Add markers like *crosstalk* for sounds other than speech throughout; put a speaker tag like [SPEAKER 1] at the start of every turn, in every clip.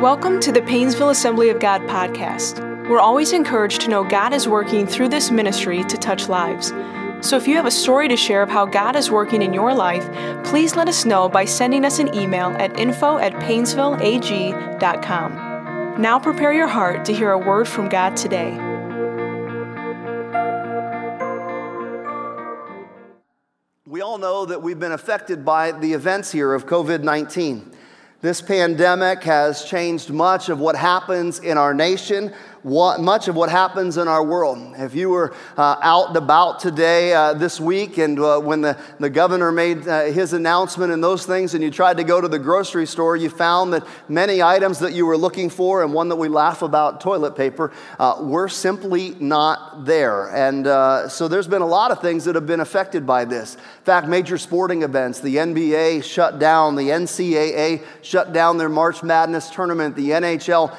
[SPEAKER 1] Welcome to the Painesville Assembly of God podcast. We're always encouraged to know God is working through this ministry to touch lives. So if you have a story to share of how God is working in your life, please let us know by sending us an email at info at painesvilleag.com. Now prepare your heart to hear a word from God today.
[SPEAKER 2] We all know that we've been affected by the events here of COVID 19. This pandemic has changed much of what happens in our nation, what, much of what happens in our world. If you were uh, out and about today, uh, this week, and uh, when the, the governor made uh, his announcement and those things, and you tried to go to the grocery store, you found that many items that you were looking for, and one that we laugh about, toilet paper, uh, were simply not there. And uh, so there's been a lot of things that have been affected by this. In fact, major sporting events, the NBA shut down, the NCAA shut down their March Madness tournament, the NHL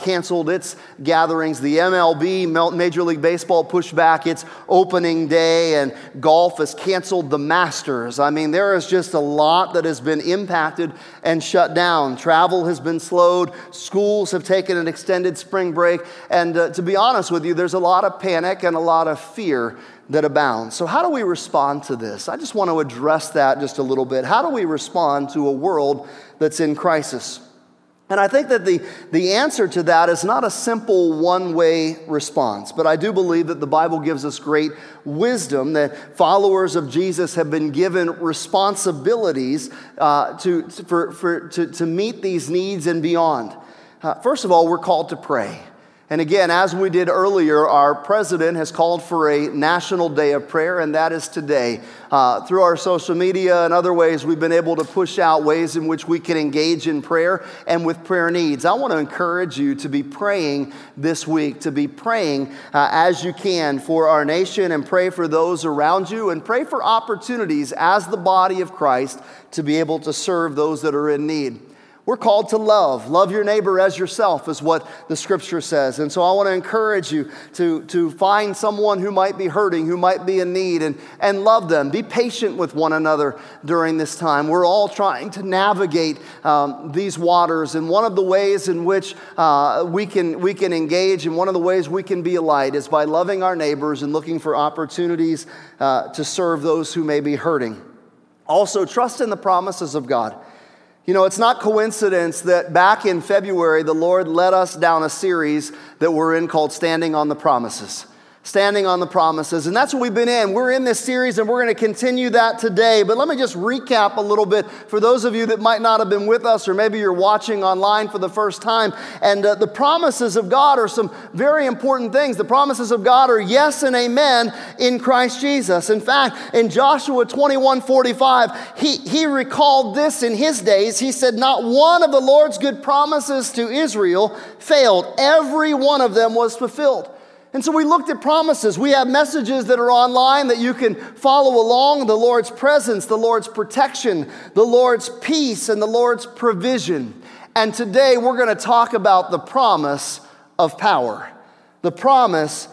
[SPEAKER 2] canceled its gathering gatherings. The MLB, Major League Baseball, pushed back its opening day, and golf has canceled the Masters. I mean, there is just a lot that has been impacted and shut down. Travel has been slowed, schools have taken an extended spring break, and uh, to be honest with you, there's a lot of panic and a lot of fear that abounds. So, how do we respond to this? I just want to address that just a little bit. How do we respond to a world that's in crisis? And I think that the, the answer to that is not a simple one way response, but I do believe that the Bible gives us great wisdom that followers of Jesus have been given responsibilities uh, to, for, for, to, to meet these needs and beyond. Uh, first of all, we're called to pray. And again, as we did earlier, our president has called for a national day of prayer, and that is today. Uh, through our social media and other ways, we've been able to push out ways in which we can engage in prayer and with prayer needs. I want to encourage you to be praying this week, to be praying uh, as you can for our nation and pray for those around you and pray for opportunities as the body of Christ to be able to serve those that are in need. We're called to love. Love your neighbor as yourself, is what the scripture says. And so I want to encourage you to, to find someone who might be hurting, who might be in need, and, and love them. Be patient with one another during this time. We're all trying to navigate um, these waters. And one of the ways in which uh, we, can, we can engage, and one of the ways we can be a light, is by loving our neighbors and looking for opportunities uh, to serve those who may be hurting. Also, trust in the promises of God. You know, it's not coincidence that back in February, the Lord led us down a series that we're in called Standing on the Promises standing on the promises. And that's what we've been in. We're in this series and we're going to continue that today. But let me just recap a little bit for those of you that might not have been with us, or maybe you're watching online for the first time. And uh, the promises of God are some very important things. The promises of God are yes and amen in Christ Jesus. In fact, in Joshua 21 45, he, he recalled this in his days. He said, Not one of the Lord's good promises to Israel failed, every one of them was fulfilled. And so we looked at promises. We have messages that are online that you can follow along the Lord's presence, the Lord's protection, the Lord's peace, and the Lord's provision. And today we're going to talk about the promise of power. The promise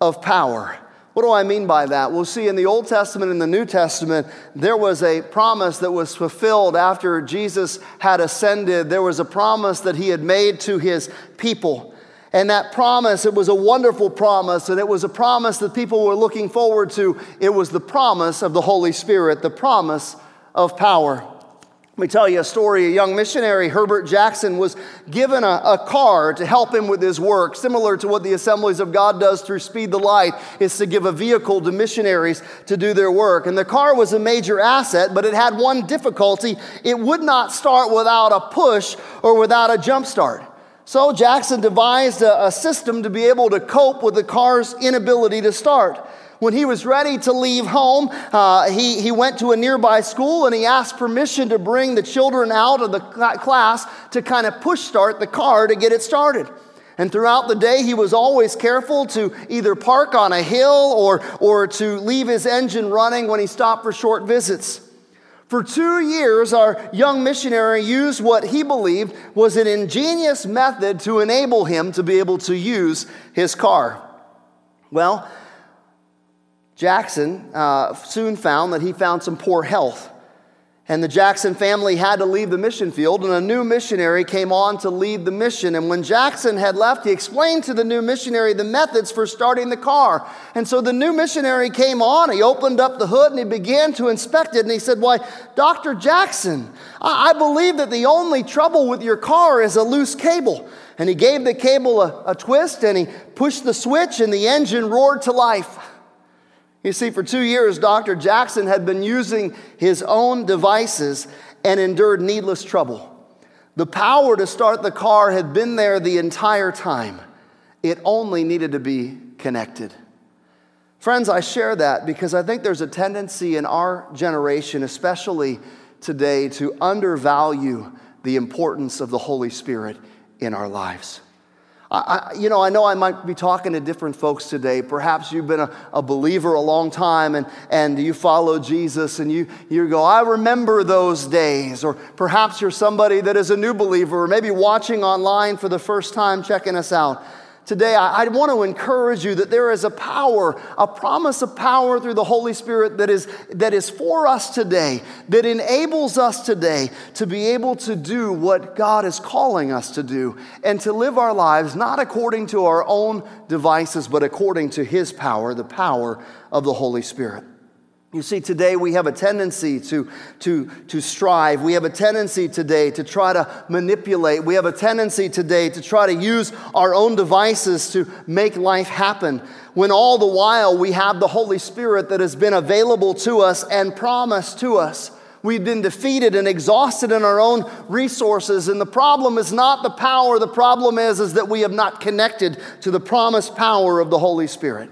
[SPEAKER 2] of power. What do I mean by that? We'll see in the Old Testament and the New Testament, there was a promise that was fulfilled after Jesus had ascended. There was a promise that he had made to his people. And that promise, it was a wonderful promise, and it was a promise that people were looking forward to. It was the promise of the Holy Spirit, the promise of power. Let me tell you a story. A young missionary, Herbert Jackson, was given a, a, car to help him with his work, similar to what the Assemblies of God does through Speed the Light, is to give a vehicle to missionaries to do their work. And the car was a major asset, but it had one difficulty. It would not start without a push or without a jump start. So Jackson devised a, a, system to be able to cope with the car's inability to start. When he was ready to leave home, uh, he, he went to a nearby school and he asked permission to bring the children out of the class to kind of push start the car to get it started. And throughout the day, he was always careful to either park on a hill or, or to leave his engine running when he stopped for short visits. For two years, our young missionary used what he believed was an ingenious method to enable him to be able to use his car. Well, Jackson uh, soon found that he found some poor health. And the Jackson family had to leave the mission field, and a new missionary came on to lead the mission. And when Jackson had left, he explained to the new missionary the methods for starting the car. And so the new missionary came on, he opened up the hood, and he began to inspect it. And he said, Why, Dr. Jackson, I, I believe that the only trouble with your car is a loose cable. And he gave the cable a, a twist, and he pushed the switch, and the engine roared to life. You see, for two years, Dr. Jackson had been using his own devices and endured needless trouble. The power to start the car had been there the entire time, it only needed to be connected. Friends, I share that because I think there's a tendency in our generation, especially today, to undervalue the importance of the Holy Spirit in our lives. I, you know, I know I might be talking to different folks today. Perhaps you've been a, a, believer a long time and, and you follow Jesus and you, you go, I remember those days. Or perhaps you're somebody that is a new believer or maybe watching online for the first time, checking us out. Today, I, I want to encourage you that there is a power, a promise of power through the Holy Spirit that is, that is for us today, that enables us today to be able to do what God is calling us to do and to live our lives not according to our own devices, but according to His power, the power of the Holy Spirit. You see, today we have a tendency to, to, to strive. We have a tendency today to try to manipulate. We have a tendency today to try to use our own devices to make life happen. When all the while we have the Holy Spirit that has been available to us and promised to us. We've been defeated and exhausted in our own resources. And the problem is not the power, the problem is, is that we have not connected to the promised power of the Holy Spirit.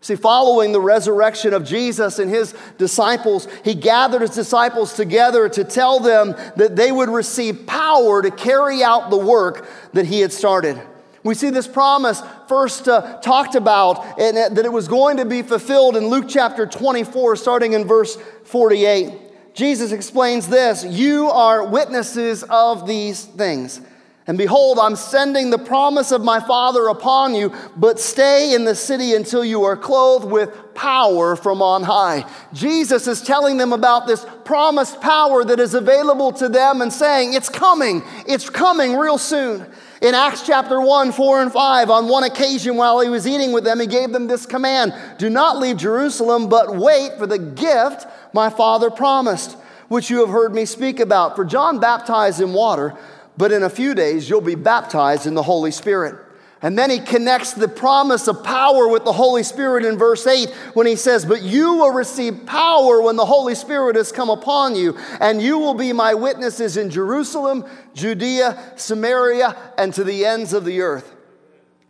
[SPEAKER 2] See, following the resurrection of Jesus and his disciples, he gathered his disciples together to tell them that they would receive power to carry out the work that he had started. We see this promise first uh, talked about and that it was going to be fulfilled in Luke chapter 24, starting in verse 48. Jesus explains this You are witnesses of these things. And behold, I'm sending the promise of my Father upon you, but stay in the city until you are clothed with power from on high. Jesus is telling them about this promised power that is available to them and saying, It's coming, it's coming real soon. In Acts chapter 1, 4 and 5, on one occasion while he was eating with them, he gave them this command Do not leave Jerusalem, but wait for the gift my Father promised, which you have heard me speak about. For John baptized in water but in a few days you'll be baptized in the Holy Spirit. And then he connects the promise of power with the Holy Spirit in verse 8 when he says, But you will receive power when the Holy Spirit has come upon you, and you will be my witnesses in Jerusalem, Judea, Samaria, and to the ends of the earth.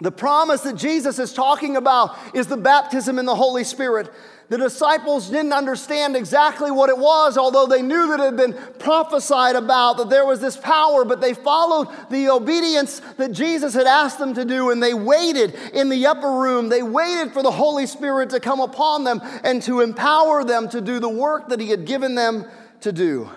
[SPEAKER 2] The promise that Jesus is talking about is the baptism in the Holy Spirit. The disciples didn't understand exactly what it was, although they knew that it had been prophesied about, that there was this power, but they followed the obedience that Jesus had asked them to do, and they waited in the upper room. They waited for the Holy Spirit to come upon them and to empower them to do the work that He had given them to do.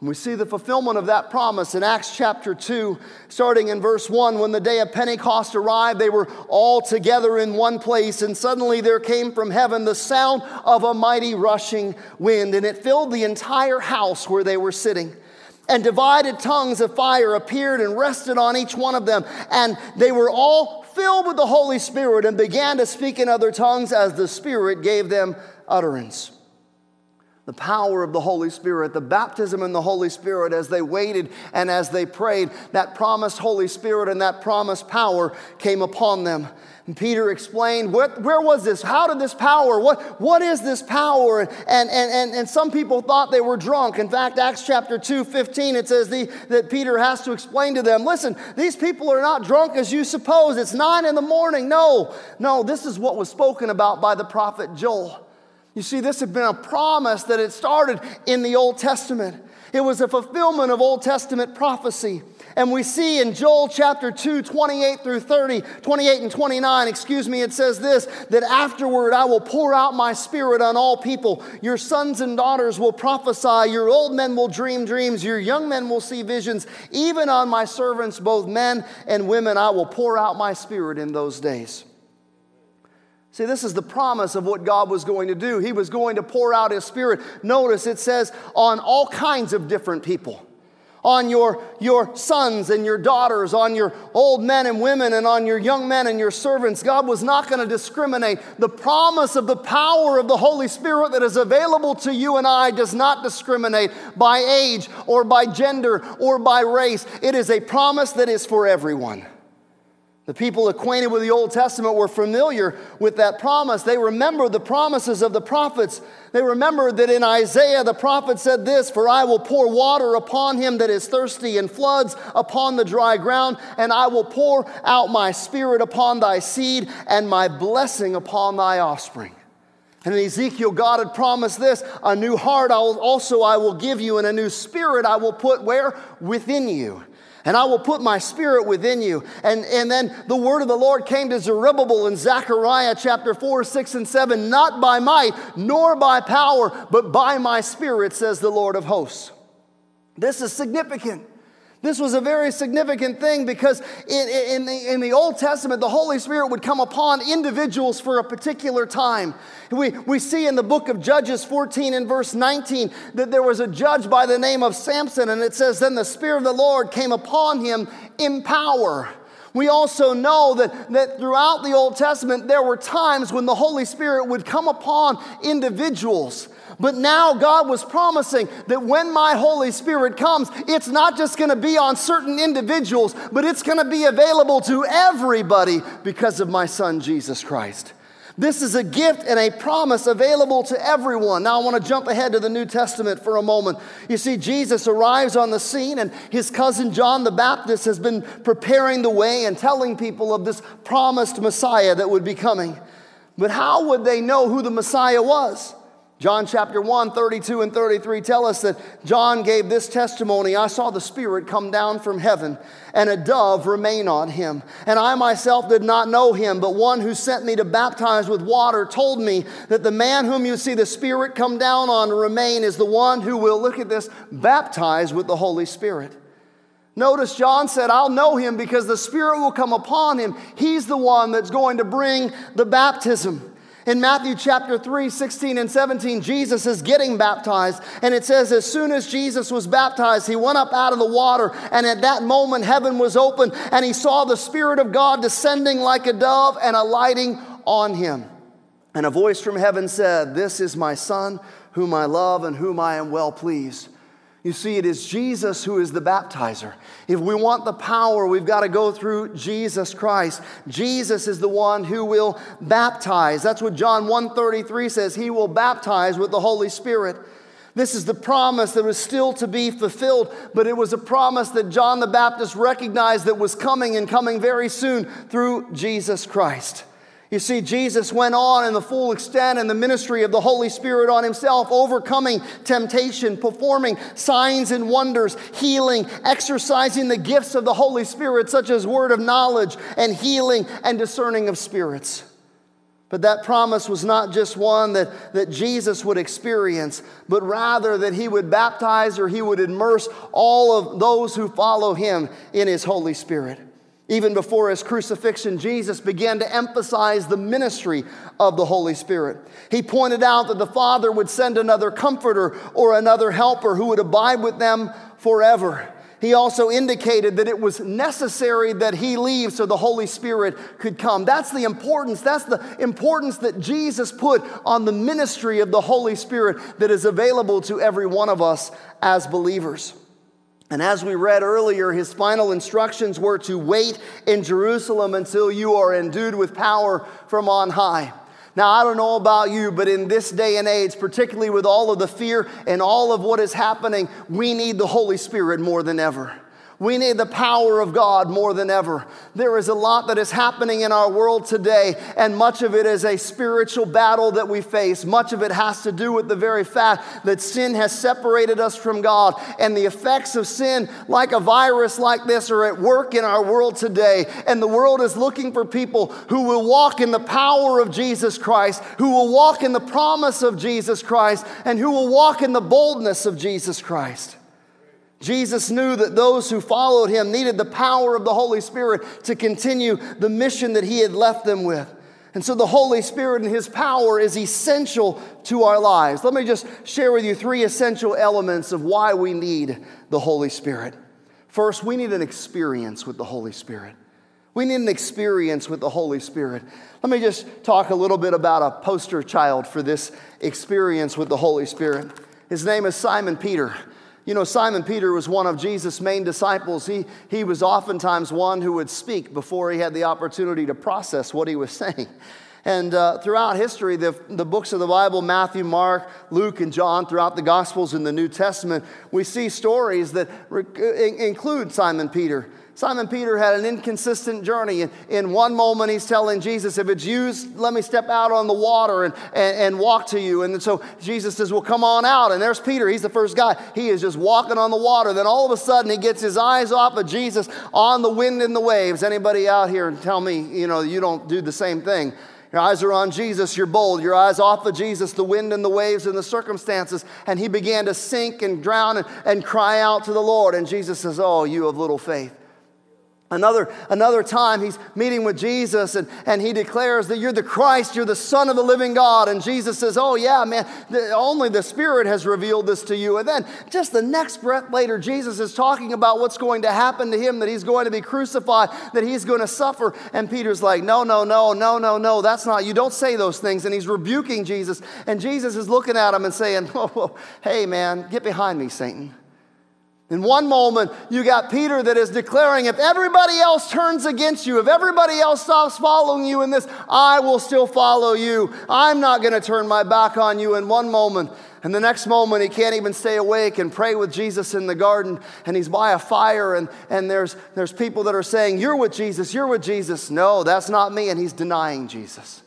[SPEAKER 2] And we see the fulfillment of that promise in Acts chapter 2, starting in verse 1. When the day of Pentecost arrived, they were all together in one place, and suddenly there came from heaven the sound of a mighty rushing wind, and it filled the entire house where they were sitting. And divided tongues of fire appeared and rested on each one of them, and they were all filled with the Holy Spirit and began to speak in other tongues as the Spirit gave them utterance the power of the Holy Spirit, the baptism in the Holy Spirit as they waited and as they prayed, that promised Holy Spirit and that promised power came upon them. And Peter explained, where, where was this? How did this power? What, what is this power? And, and, and, and some people thought they were drunk. In fact, Acts chapter 2, 15, it says the, that Peter has to explain to them, listen, these people are not drunk as you suppose. It's nine in the morning. No, no, this is what was spoken about by the prophet Joel. You see, this had been a promise that had started in the Old Testament. It was a fulfillment of Old Testament prophecy. And we see in Joel chapter 2, 28 through 30, 28 and 29, excuse me, it says this that afterward I will pour out my spirit on all people. Your sons and daughters will prophesy, your old men will dream dreams, your young men will see visions. Even on my servants, both men and women, I will pour out my spirit in those days. See, this is the promise of what God was going to do. He was going to pour out His Spirit. Notice it says on all kinds of different people on your, your sons and your daughters, on your old men and women, and on your young men and your servants. God was not going to discriminate. The promise of the power of the Holy Spirit that is available to you and I does not discriminate by age or by gender or by race. It is a promise that is for everyone. The people acquainted with the Old Testament were familiar with that promise. They remembered the promises of the prophets. They remembered that in Isaiah the prophet said this For I will pour water upon him that is thirsty, and floods upon the dry ground, and I will pour out my spirit upon thy seed, and my blessing upon thy offspring. And in Ezekiel, God had promised this a new heart also I will give you, and a new spirit I will put where? Within you and I will put my spirit within you. And, and then the word of the Lord came to Zerubbabel in Zechariah chapter 4, 6, and 7 not by might, nor by power, but by my spirit, says the Lord of hosts. This is significant. This was a very significant thing because in, in, the, in the Old Testament, the Holy Spirit would come upon individuals for a particular time. We, we see in the book of Judges 14 and verse 19 that there was a judge by the name of Samson, and it says, Then the Spirit of the Lord came upon him in power. We also know that, that throughout the Old Testament, there were times when the Holy Spirit would come upon individuals. But now God was promising that when my Holy Spirit comes, it's not just going to be on certain individuals, but it's going to be available to everybody because of my Son, Jesus Christ. This is a gift and a promise available to everyone. Now, I want to jump ahead to the New Testament for a moment. You see, Jesus arrives on the scene, and his cousin John the Baptist has been preparing the way and telling people of this promised Messiah that would be coming. But how would they know who the Messiah was? John chapter 1, 32 and 33 tell us that John gave this testimony I saw the Spirit come down from heaven, and a dove remain on him. And I myself did not know him, but one who sent me to baptize with water told me that the man whom you see the Spirit come down on remain is the one who will, look at this, baptize with the Holy Spirit. Notice John said, I'll know him because the Spirit will come upon him. He's the one that's going to bring the baptism. In Matthew chapter 3, 16 and 17, Jesus is getting baptized. And it says, as soon as Jesus was baptized, he went up out of the water. And at that moment, heaven was open. And he saw the Spirit of God descending like a dove and alighting on him. And a voice from heaven said, This is my Son, whom I love and whom I am well pleased. You see, it is Jesus who is the baptizer. If we want the power, we've got to go through Jesus Christ. Jesus is the one who will baptize. That's what John 1:33 says. He will baptize with the Holy Spirit. This is the promise that was still to be fulfilled, but it was a promise that John the Baptist recognized that was coming and coming very soon through Jesus Christ. You see, Jesus went on in the full extent and the ministry of the Holy Spirit on himself, overcoming temptation, performing signs and wonders, healing, exercising the gifts of the Holy Spirit, such as word of knowledge and healing and discerning of spirits. But that promise was not just one that, that Jesus would experience, but rather that he would baptize or he would immerse all of those who follow him in his Holy Spirit. Even before his crucifixion, Jesus began to emphasize the ministry of the Holy Spirit. He pointed out that the Father would send another comforter or another helper who would abide with them forever. He also indicated that it was necessary that he leave so the Holy Spirit could come. That's the importance. That's the importance that Jesus put on the ministry of the Holy Spirit that is available to every one of us as believers. And as we read earlier, his final instructions were to wait in Jerusalem until you are endued with power from on high. Now, I don't know about you, but in this day and age, particularly with all of the fear and all of what is happening, we need the Holy Spirit more than ever. We need the power of God more than ever. There is a lot that is happening in our world today, and much of it is a spiritual battle that we face. Much of it has to do with the very fact that sin has separated us from God, and the effects of sin, like a virus like this, are at work in our world today. And the world is looking for people who will walk in the power of Jesus Christ, who will walk in the promise of Jesus Christ, and who will walk in the boldness of Jesus Christ. Jesus knew that those who followed him needed the power of the Holy Spirit to continue the mission that he had left them with. And so the Holy Spirit and His power is essential to our lives. Let me just share with you three essential elements of why we need the Holy Spirit. First, we need an experience with the Holy Spirit. We need an experience with the Holy Spirit. Let me just talk a little bit about a poster child for this experience with the Holy Spirit. His name is Simon Peter. You know, Simon Peter was one of Jesus' main disciples. He, he was oftentimes one who would speak before he had the opportunity to process what he was *laughs* saying. And uh, throughout history, the, the books of the Bible, Matthew, Mark, Luke, and John, throughout the Gospels in the New Testament, we see stories that include Simon Peter. Simon Peter had an inconsistent journey. In, in one moment, he's telling Jesus, If it's you, let me step out on the water and, and, and walk to you. And so Jesus says, Well, come on out. And there's Peter. He's the first guy. He is just walking on the water. Then all of a sudden, he gets his eyes off of Jesus on the wind and the waves. Anybody out here and tell me, you know, you don't do the same thing? Your eyes are on Jesus, you're bold. Your eyes off of Jesus, the wind and the waves and the circumstances. And he began to sink and drown and, and cry out to the Lord. And Jesus says, Oh, you have little faith. Another, another time, he's meeting with Jesus and, and he declares that you're the Christ, you're the Son of the living God. And Jesus says, Oh, yeah, man, the, only the Spirit has revealed this to you. And then, just the next breath later, Jesus is talking about what's going to happen to him, that he's going to be crucified, that he's going to suffer. And Peter's like, No, no, no, no, no, no, that's not, you don't say those things. And he's rebuking Jesus. And Jesus is looking at him and saying, *laughs* whoa, Hey, man, get behind me, Satan. In one moment, you got Peter that is declaring, if everybody else turns against you, if everybody else stops following you in this, I will still follow you. I'm not going to turn my back on you in one moment. And the next moment, he can't even stay awake and pray with Jesus in the garden. And he's by a fire, and, and there's, there's people that are saying, You're with Jesus, you're with Jesus. No, that's not me. And he's denying Jesus.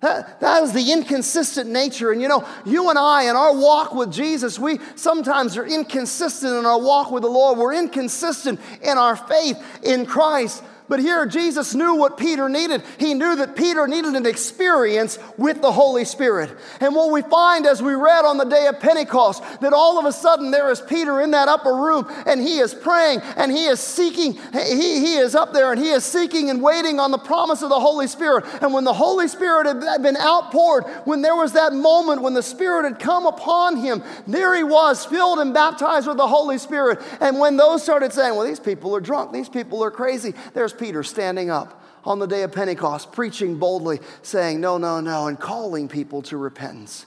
[SPEAKER 2] That, that is the inconsistent nature. And you know, you and I, in our walk with Jesus, we sometimes are inconsistent in our walk with the Lord. We're inconsistent in our faith in Christ. But here, Jesus knew what Peter needed. He knew that Peter needed an experience with the Holy Spirit. And what we find as we read on the day of Pentecost, that all of a sudden there is Peter in that upper room and he is praying and he is seeking, he, he is up there and he is seeking and waiting on the promise of the Holy Spirit. And when the Holy Spirit had been outpoured, when there was that moment when the Spirit had come upon him, there he was, filled and baptized with the Holy Spirit. And when those started saying, well, these people are drunk, these people are crazy, there's Peter standing up on the day of Pentecost, preaching boldly, saying, No, no, no, and calling people to repentance.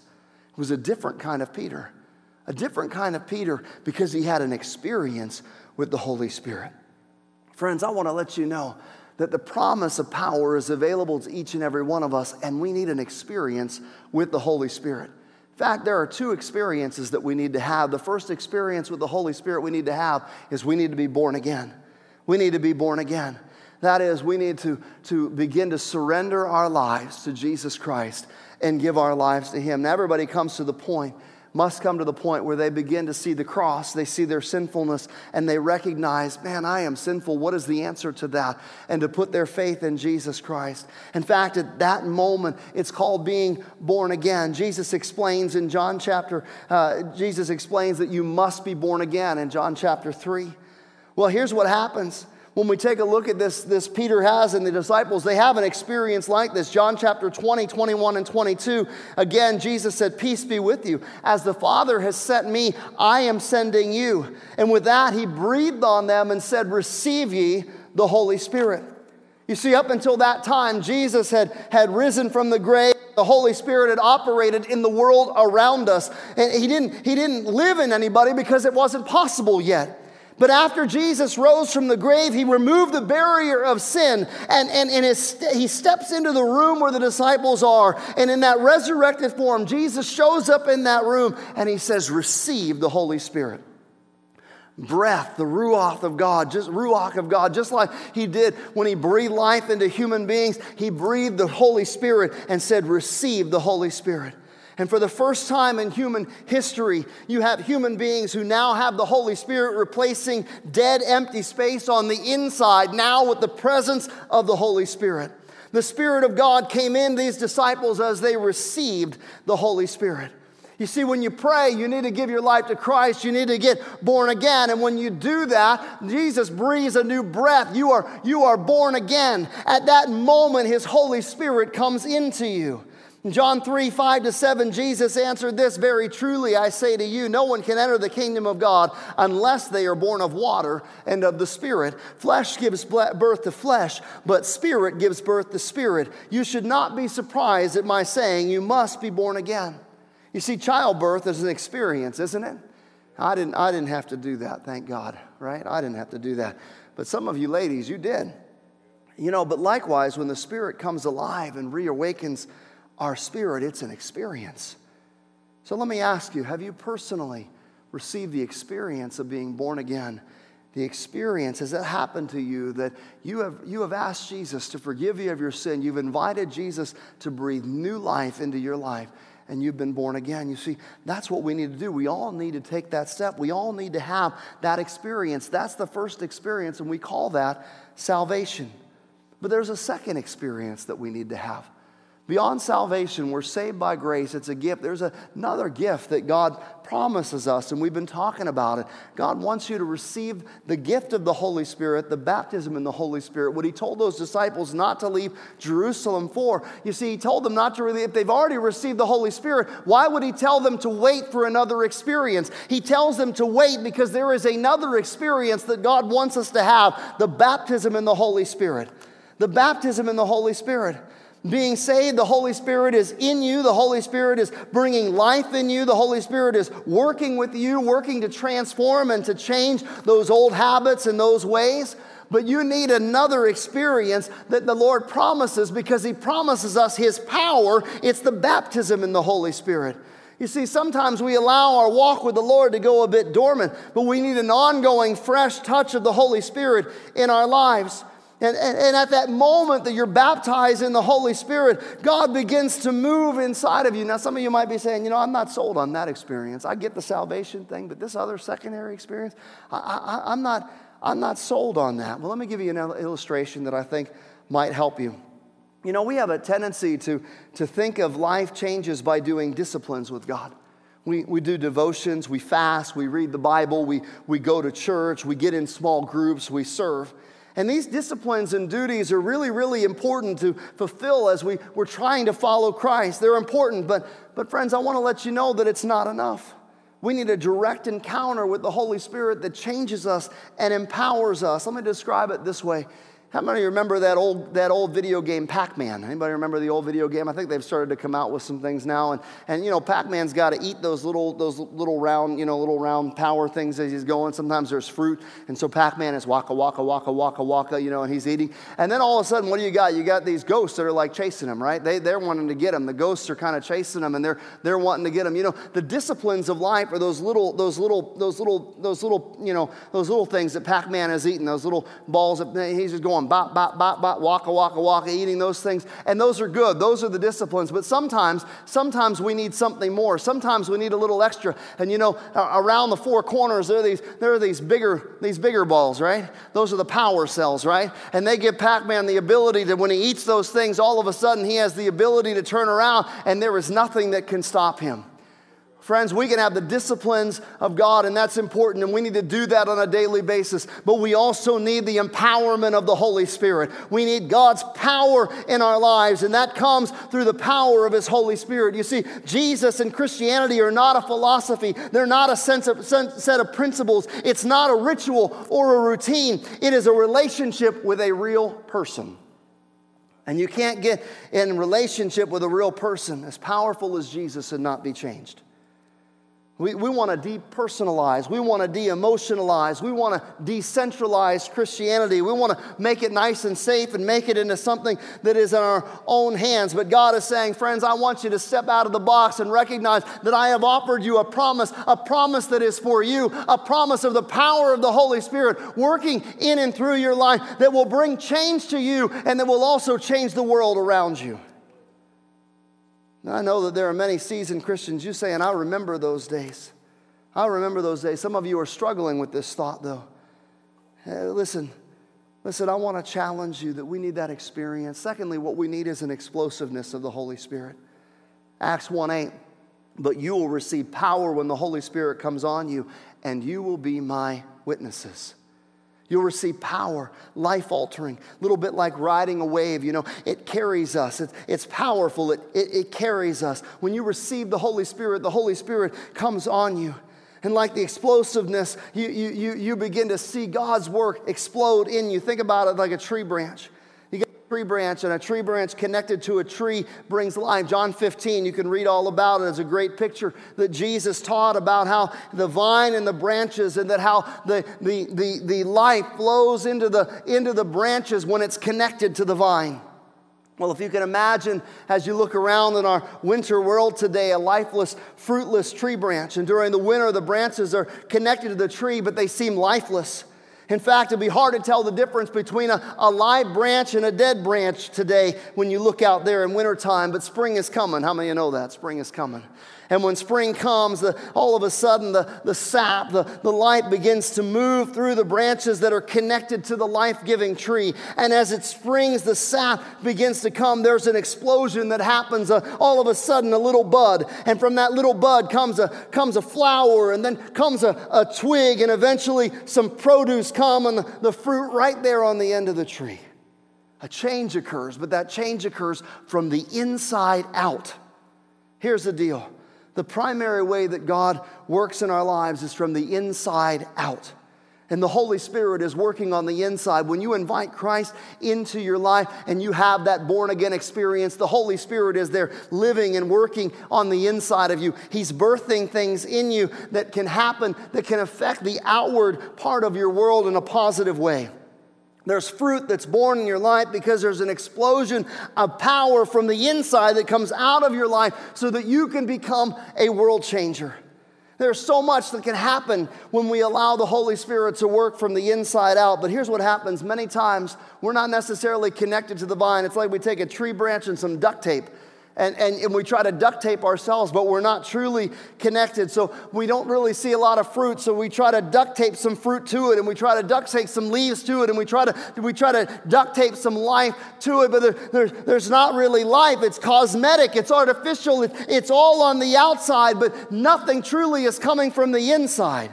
[SPEAKER 2] It was a different kind of Peter, a different kind of Peter because he had an experience with the Holy Spirit. Friends, I want to let you know that the promise of power is available to each and every one of us, and we need an experience with the Holy Spirit. In fact, there are two experiences that we need to have. The first experience with the Holy Spirit we need to have is we need to be born again. We need to be born again. That is, we need to, to begin to surrender our lives to Jesus Christ and give our lives to Him. Now, everybody comes to the point, must come to the point where they begin to see the cross, they see their sinfulness, and they recognize, man, I am sinful. What is the answer to that? And to put their faith in Jesus Christ. In fact, at that moment, it's called being born again. Jesus explains in John chapter, uh, Jesus explains that you must be born again in John chapter 3. Well, here's what happens when we take a look at this, this Peter has and the disciples, they have an experience like this. John chapter 20, 21, and 22. Again, Jesus said, Peace be with you. As the Father has sent me, I am sending you. And with that, he breathed on them and said, Receive ye the Holy Spirit. You see, up until that time, Jesus had, had risen from the grave. The Holy Spirit had operated in the world around us. And he didn't, he didn't live in anybody because it wasn't possible yet. But after Jesus rose from the grave, he removed the barrier of sin and, and, and his, he steps into the room where the disciples are. And in that resurrected form, Jesus shows up in that room and he says, Receive the Holy Spirit. Breath, the ruach of God, just ruach of God, just like he did when he breathed life into human beings, he breathed the Holy Spirit and said, Receive the Holy Spirit. And for the first time in human history, you have human beings who now have the Holy Spirit replacing dead, empty space on the inside, now with the presence of the Holy Spirit. The Spirit of God came in these disciples as they received the Holy Spirit. You see, when you pray, you need to give your life to Christ. You need to get born again. And when you do that, Jesus breathes a new breath. You are, you are born again. At that moment, His Holy Spirit comes into you. In John 3 5 to 7, Jesus answered this very truly I say to you, no one can enter the kingdom of God unless they are born of water and of the Spirit. Flesh gives birth to flesh, but Spirit gives birth to spirit. You should not be surprised at my saying, You must be born again. You see, childbirth is an experience, isn't it? I didn't, I didn't have to do that, thank God, right? I didn't have to do that. But some of you ladies, you did. You know, but likewise, when the Spirit comes alive and reawakens our spirit, it's an experience. So let me ask you have you personally received the experience of being born again? The experience, has it happened to you that you have, you have asked Jesus to forgive you of your sin? You've invited Jesus to breathe new life into your life and you've been born again. You see, that's what we need to do. We all need to take that step. We all need to have that experience. That's the first experience, and we call that salvation. But there's a second experience that we need to have. Beyond salvation, we're saved by grace. It's a gift. There's another gift that God promises us, and we've been talking about it. God wants you to receive the gift of the Holy Spirit, the baptism in the Holy Spirit. What He told those disciples not to leave Jerusalem for. You see, He told them not to really, if they've already received the Holy Spirit, why would He tell them to wait for another experience? He tells them to wait because there is another experience that God wants us to have the baptism in the Holy Spirit. The baptism in the Holy Spirit being saved, the Holy Spirit is in you. The Holy Spirit is bringing life in you. The Holy Spirit is working with you, working to transform and to change those old habits and those ways. But you need another experience that the Lord promises because He promises us His power. It's the baptism in the Holy Spirit. You see, sometimes we allow our walk with the Lord to go a bit dormant, but we need an ongoing, fresh touch of the Holy Spirit in our lives. And, and, and, at that moment that you're baptized in the Holy Spirit, God begins to move inside of you. Now, some of you might be saying, you know, I'm not sold on that experience. I get the salvation thing, but this other secondary experience, I, I, I'm, not, I'm not sold on that. Well, let me give you an illustration that I think might help you. You know, we have a tendency to, to think of life changes by doing disciplines with God. We, we do devotions, we fast, we read the Bible, we, we go to church, we get in small groups, we serve. And these disciplines and duties are really, really important to fulfill as we, we're trying to follow Christ. They're important, but, but friends, I want to let you know that it's not enough. We need a direct encounter with the Holy Spirit that changes us and empowers us. Let me describe it this way how many remember that old, that old video game Pac-Man? Anybody remember the old video game? I think they've started to come out with some things now. And, and you know, Pac-Man's got to eat those little, those little round, you know, little round power things as he's going. Sometimes there's fruit. And so Pac-Man is waka, waka, waka, waka, waka, you know, and he's eating. And then all of a sudden, what do you got? You got these ghosts that are like chasing him, right? They, they're wanting to get him. The ghosts are kind of chasing him and they're, they're wanting to get him. You know, the disciplines of life are those little, those little, those little, those little, you know, those little things that Pac-Man is eating, those little balls that he's just going bop, bop, bop, bop, waka, waka, waka, eating those things. And those are good. Those are the disciplines. But sometimes, sometimes we need something more. Sometimes we need a little extra. And you know, around the four corners, there are these, there are these bigger, these bigger balls, right? Those are the power cells, right? And they give Pac-Man the ability to, when he eats those things, all of a sudden he has the ability to turn around and there is nothing that can stop him. Friends, we can have the disciplines of God, and that's important, and we need to do that on a daily basis. But we also need the empowerment of the Holy Spirit. We need God's power in our lives, and that comes through the power of His Holy Spirit. You see, Jesus and Christianity are not a philosophy, they're not a of, set of principles, it's not a ritual or a routine. It is a relationship with a real person. And you can't get in relationship with a real person as powerful as Jesus and not be changed. We, we want to depersonalize. We want to de emotionalize. We want to decentralize Christianity. We want to make it nice and safe and make it into something that is in our own hands. But God is saying, friends, I want you to step out of the box and recognize that I have offered you a promise, a promise that is for you, a promise of the power of the Holy Spirit working in and through your life that will bring change to you and that will also change the world around you. Now, I know that there are many seasoned Christians. You say, and I remember those days. I remember those days. Some of you are struggling with this thought, though. Hey, listen, listen, I want to challenge you that we need that experience. Secondly, what we need is an explosiveness of the Holy Spirit. Acts 1 8. but you will receive power when the Holy Spirit comes on you, and you will be my witnesses. You'll receive power, life altering, a little bit like riding a wave. You know, it carries us, it's, it's powerful, it, it, it carries us. When you receive the Holy Spirit, the Holy Spirit comes on you. And like the explosiveness, you, you, you, you begin to see God's work explode in you. Think about it like a tree branch tree branch, and a tree branch connected to a tree brings life. John 15, you can read all about it. It's a great picture that Jesus taught about how the vine and the branches, and that how the, the, the, the life flows into the, into the branches when it's connected to the vine. Well, if you can imagine as you look around in our winter world today, a lifeless, fruitless tree branch, and during the winter, the branches are connected to the tree, but they seem lifeless. In fact, it'd be hard to tell the difference between a, a live branch and a dead branch today when you look out there in wintertime, but spring is coming. How many of you know that? Spring is coming. And when spring comes, the, all of a sudden the, the sap, the, the light begins to move through the branches that are connected to the life giving tree. And as it springs, the sap begins to come. There's an explosion that happens. Uh, all of a sudden, a little bud. And from that little bud comes a, comes a flower, and then comes a, a twig, and eventually some produce come, and the, the fruit right there on the end of the tree. A change occurs, but that change occurs from the inside out. Here's the deal the primary way that God works in our lives is from the inside out. And the Holy Spirit is working on the inside. When you invite Christ into your life and you have that born again experience, the Holy Spirit is there living and working on the inside of you. He's birthing things in you that can happen, that can affect the outward part of your world in a positive way. There's fruit that's born in your life because there's an explosion of power from the inside that comes out of your life so that you can become a world changer. There's so much that can happen when we allow the Holy Spirit to work from the inside out. But here's what happens many times we're not necessarily connected to the vine. It's like we take a tree branch and some duct tape and, and, and we try to duct tape ourselves, but we're not truly connected. So we don't really see a lot of fruit. So we try to duct tape some fruit to it, and we try to duct tape some leaves to it, and we try to, we try to duct tape some life to it, but there, there, there's not really life. It's cosmetic, it's artificial, it, it's all on the outside, but nothing truly is coming from the inside.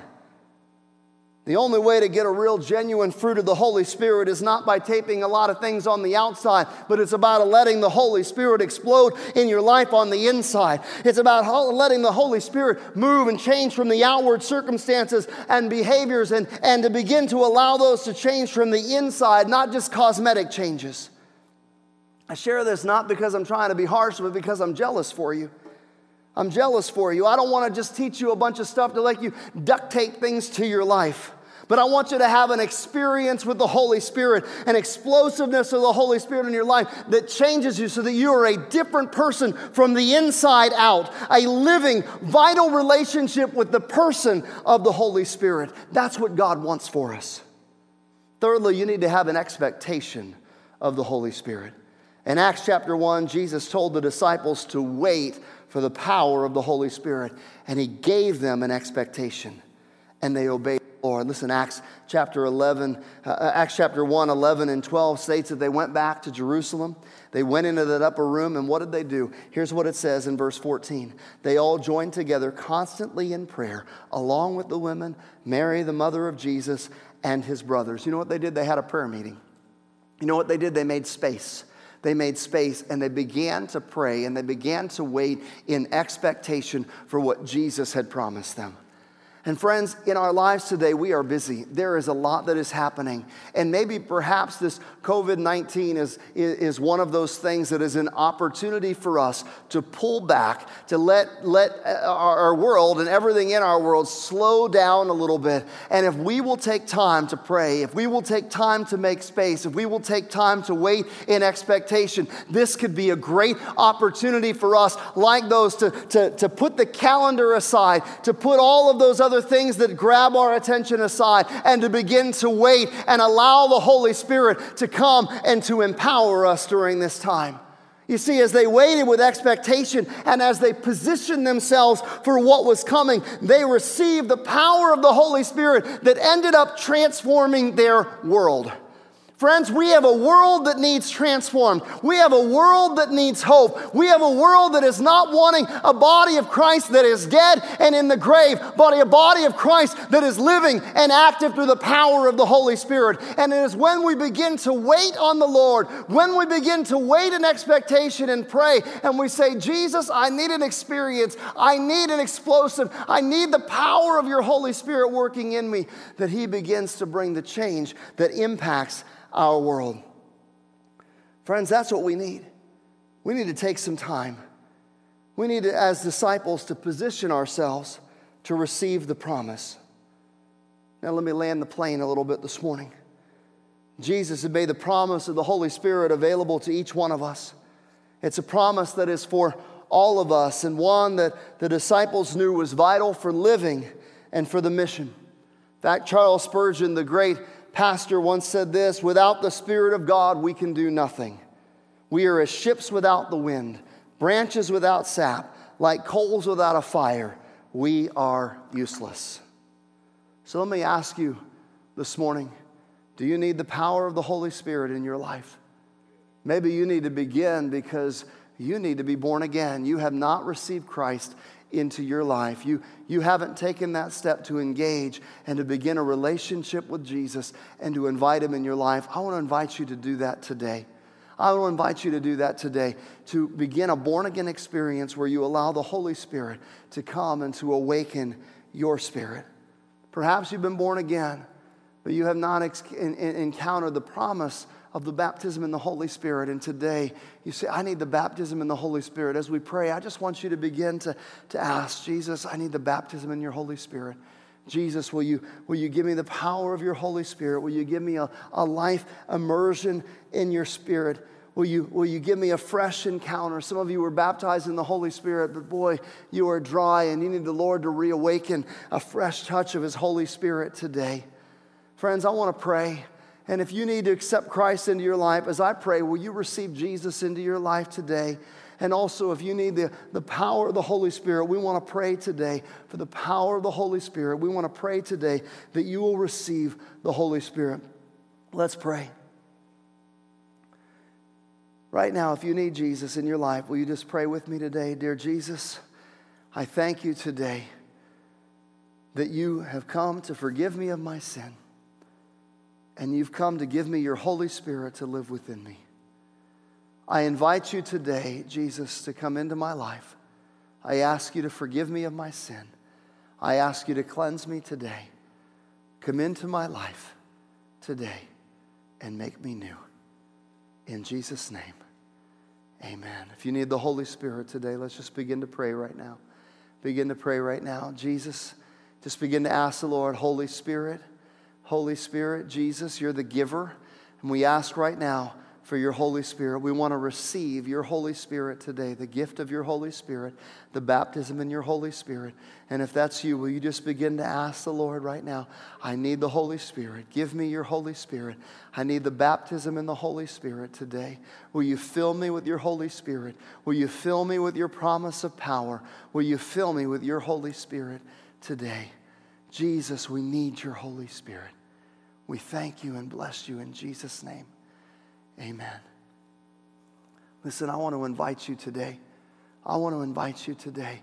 [SPEAKER 2] The only way to get a real genuine fruit of the Holy Spirit is not by taping a lot of things on the outside, but it's about letting the Holy Spirit explode in your life on the inside. It's about letting the Holy Spirit move and change from the outward circumstances and behaviors and, and to begin to allow those to change from the inside, not just cosmetic changes. I share this not because I'm trying to be harsh, but because I'm jealous for you. I'm jealous for you. I don't want to just teach you a bunch of stuff to let you duct tape things to your life. But I want you to have an experience with the Holy Spirit, an explosiveness of the Holy Spirit in your life that changes you so that you are a different person from the inside out, a living, vital relationship with the person of the Holy Spirit. That's what God wants for us. Thirdly, you need to have an expectation of the Holy Spirit. In Acts chapter 1, Jesus told the disciples to wait for the power of the Holy Spirit, and he gave them an expectation, and they obeyed the Lord. Listen, Acts chapter 11, uh, uh Acts chapter 1, 11 and 12 states that they went back to Jerusalem. They went into that upper room, and what did they do? Here's what it says in verse 14. They all joined together constantly in prayer, along with the women, Mary, the mother of Jesus, and his brothers. You know what they did? They had a prayer meeting. You know what they did? They made space they made space and they began to pray and they began to wait in expectation for what Jesus had promised them. And friends, in our lives today, we are busy. There is a lot that is happening. And maybe perhaps this COVID 19 is, is one of those things that is an opportunity for us to pull back, to let, let uh, our world and everything in our world slow down a little bit. And if we will take time to pray, if we will take time to make space, if we will take time to wait in expectation, this could be a great opportunity for us, like those, to, to, to put the calendar aside, to put all of those other other things that grab our attention aside and to begin to wait and allow the Holy Spirit to come and to empower us during this time. You see, as they waited with expectation and as they positioned themselves for what was coming, they received the power of the Holy Spirit that ended up transforming their world. Friends, we have a world that needs transformed. We have a world that needs hope. We have a world that is not wanting a body of Christ that is dead and in the grave, but a body of Christ that is living and active through the power of the Holy Spirit. And it is when we begin to wait on the Lord, when we begin to wait in expectation and pray, and we say, Jesus, I need an experience. I need an explosive. I need the power of your Holy Spirit working in me, that He begins to bring the change that impacts our world. Friends, that's what we need. We need to take some time. We need to, as disciples, to position ourselves to receive the promise. Now, let me land the plane a little bit this morning. Jesus had made the promise of the Holy Spirit available to each one of us. It's a promise that is for all of us, and one that the disciples knew was vital for living and for the mission. In fact, Charles Spurgeon, the great pastor once said this without the Spirit of God, we can do nothing. We are as ships without the wind, branches without sap, like coals without a fire. We are useless. So let me ask you this morning do you need the power of the Holy Spirit in your life? Maybe you need to begin because you need to be born again. You have not received Christ into your life. You, you haven't taken that step to engage and to begin a relationship with Jesus and to invite Him in your life. I want to invite you to do that today. I want to invite you to do that today, to begin a born again experience where you allow the Holy Spirit to come and to awaken your spirit. Perhaps you've been born again, but you have not ex- in, in, encountered the promise of the baptism in the Holy Spirit. And today you say, I need the baptism in the Holy Spirit. As we pray, I just want you to begin to, to ask, Jesus, I need the baptism in your Holy Spirit. Jesus, will you, will you give me the power of your Holy Spirit? Will you give me a, a life immersion in your Spirit? Will you, will you give me a fresh encounter? Some of you were baptized in the Holy Spirit, but boy, you are dry and you need the Lord to reawaken a fresh touch of His Holy Spirit today. Friends, I want to pray. And if you need to accept Christ into your life, as I pray, will you receive Jesus into your life today? And also, if you need the, the power of the Holy Spirit, we want to pray today for the power of the Holy Spirit. We want to pray today that you will receive the Holy Spirit. Let's pray. Right now, if you need Jesus in your life, will you just pray with me today? Dear Jesus, I thank you today that you have come to forgive me of my sin and you've come to give me your Holy Spirit to live within me. I invite you today, Jesus, to come into my life. I ask you to forgive me of my sin. I ask you to cleanse me today. Come into my life today and make me new. In Jesus' name, amen. If you need the Holy Spirit today, let's just begin to pray right now. Begin to pray right now. Jesus, just begin to ask the Lord, Holy Spirit, Holy Spirit, Jesus, you're the giver. And we ask right now for your Holy Spirit. We want to receive your Holy Spirit today, the gift of your Holy Spirit, the baptism in your Holy Spirit. And if that's you, will you just begin to ask the Lord right now, I need the Holy Spirit. Give me your Holy Spirit. I need the baptism in the Holy Spirit today. Will you fill me with your Holy Spirit? Will you fill me with your promise of power? Will you fill me with your Holy Spirit today? Jesus, we need your Holy Spirit. We thank you and bless you in Jesus' name. Amen. Listen, I want to invite you today. I want to invite you today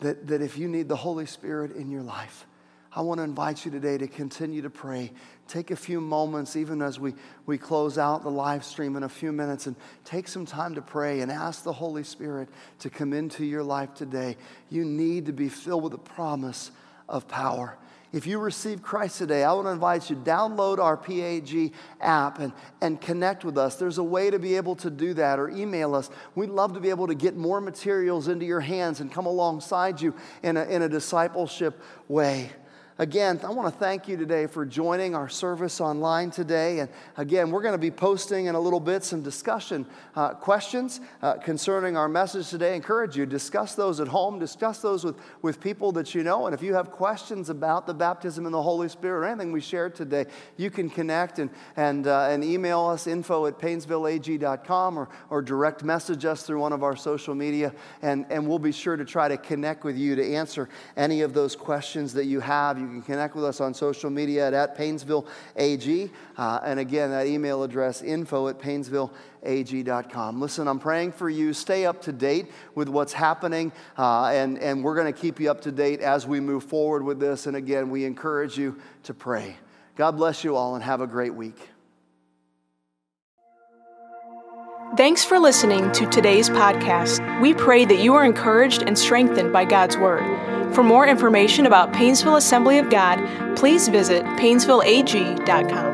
[SPEAKER 2] that, that if you need the Holy Spirit in your life, I want to invite you today to continue to pray. Take a few moments, even as we, we close out the live stream in a few minutes, and take some time to pray and ask the Holy Spirit to come into your life today. You need to be filled with the promise of power. If you receive Christ today, I want to invite you to download our PAG app and, and connect with us. There's a way to be able to do that or email us. We'd love to be able to get more materials into your hands and come alongside you in a, in a discipleship way. Again, I want to thank you today for joining our service online today. And again, we're going to be posting in a little bit some discussion uh, questions uh, concerning our message today. I encourage you, discuss those at home, discuss those with, with people that you know. And if you have questions about the baptism in the Holy Spirit or anything we shared today, you can connect and, and, uh, and email us info at painesvilleag.com or, or direct message us through one of our social media. And, and we'll be sure to try to connect with you to answer any of those questions that you have You can connect with us on social media at, at Paynesville AG. Uh, and again, that email address, info at paynesvilleag.com. Listen, I'm praying for you. Stay up to date with what's happening, uh, and, and we're going to keep you up to date as we move forward with this. And again, we encourage you to pray. God bless you all and have a great week.
[SPEAKER 1] Thanks for listening to today's podcast. We pray that you are encouraged and strengthened by God's Word. For more information about Paynesville Assembly of God, please visit paynesvilleag.com.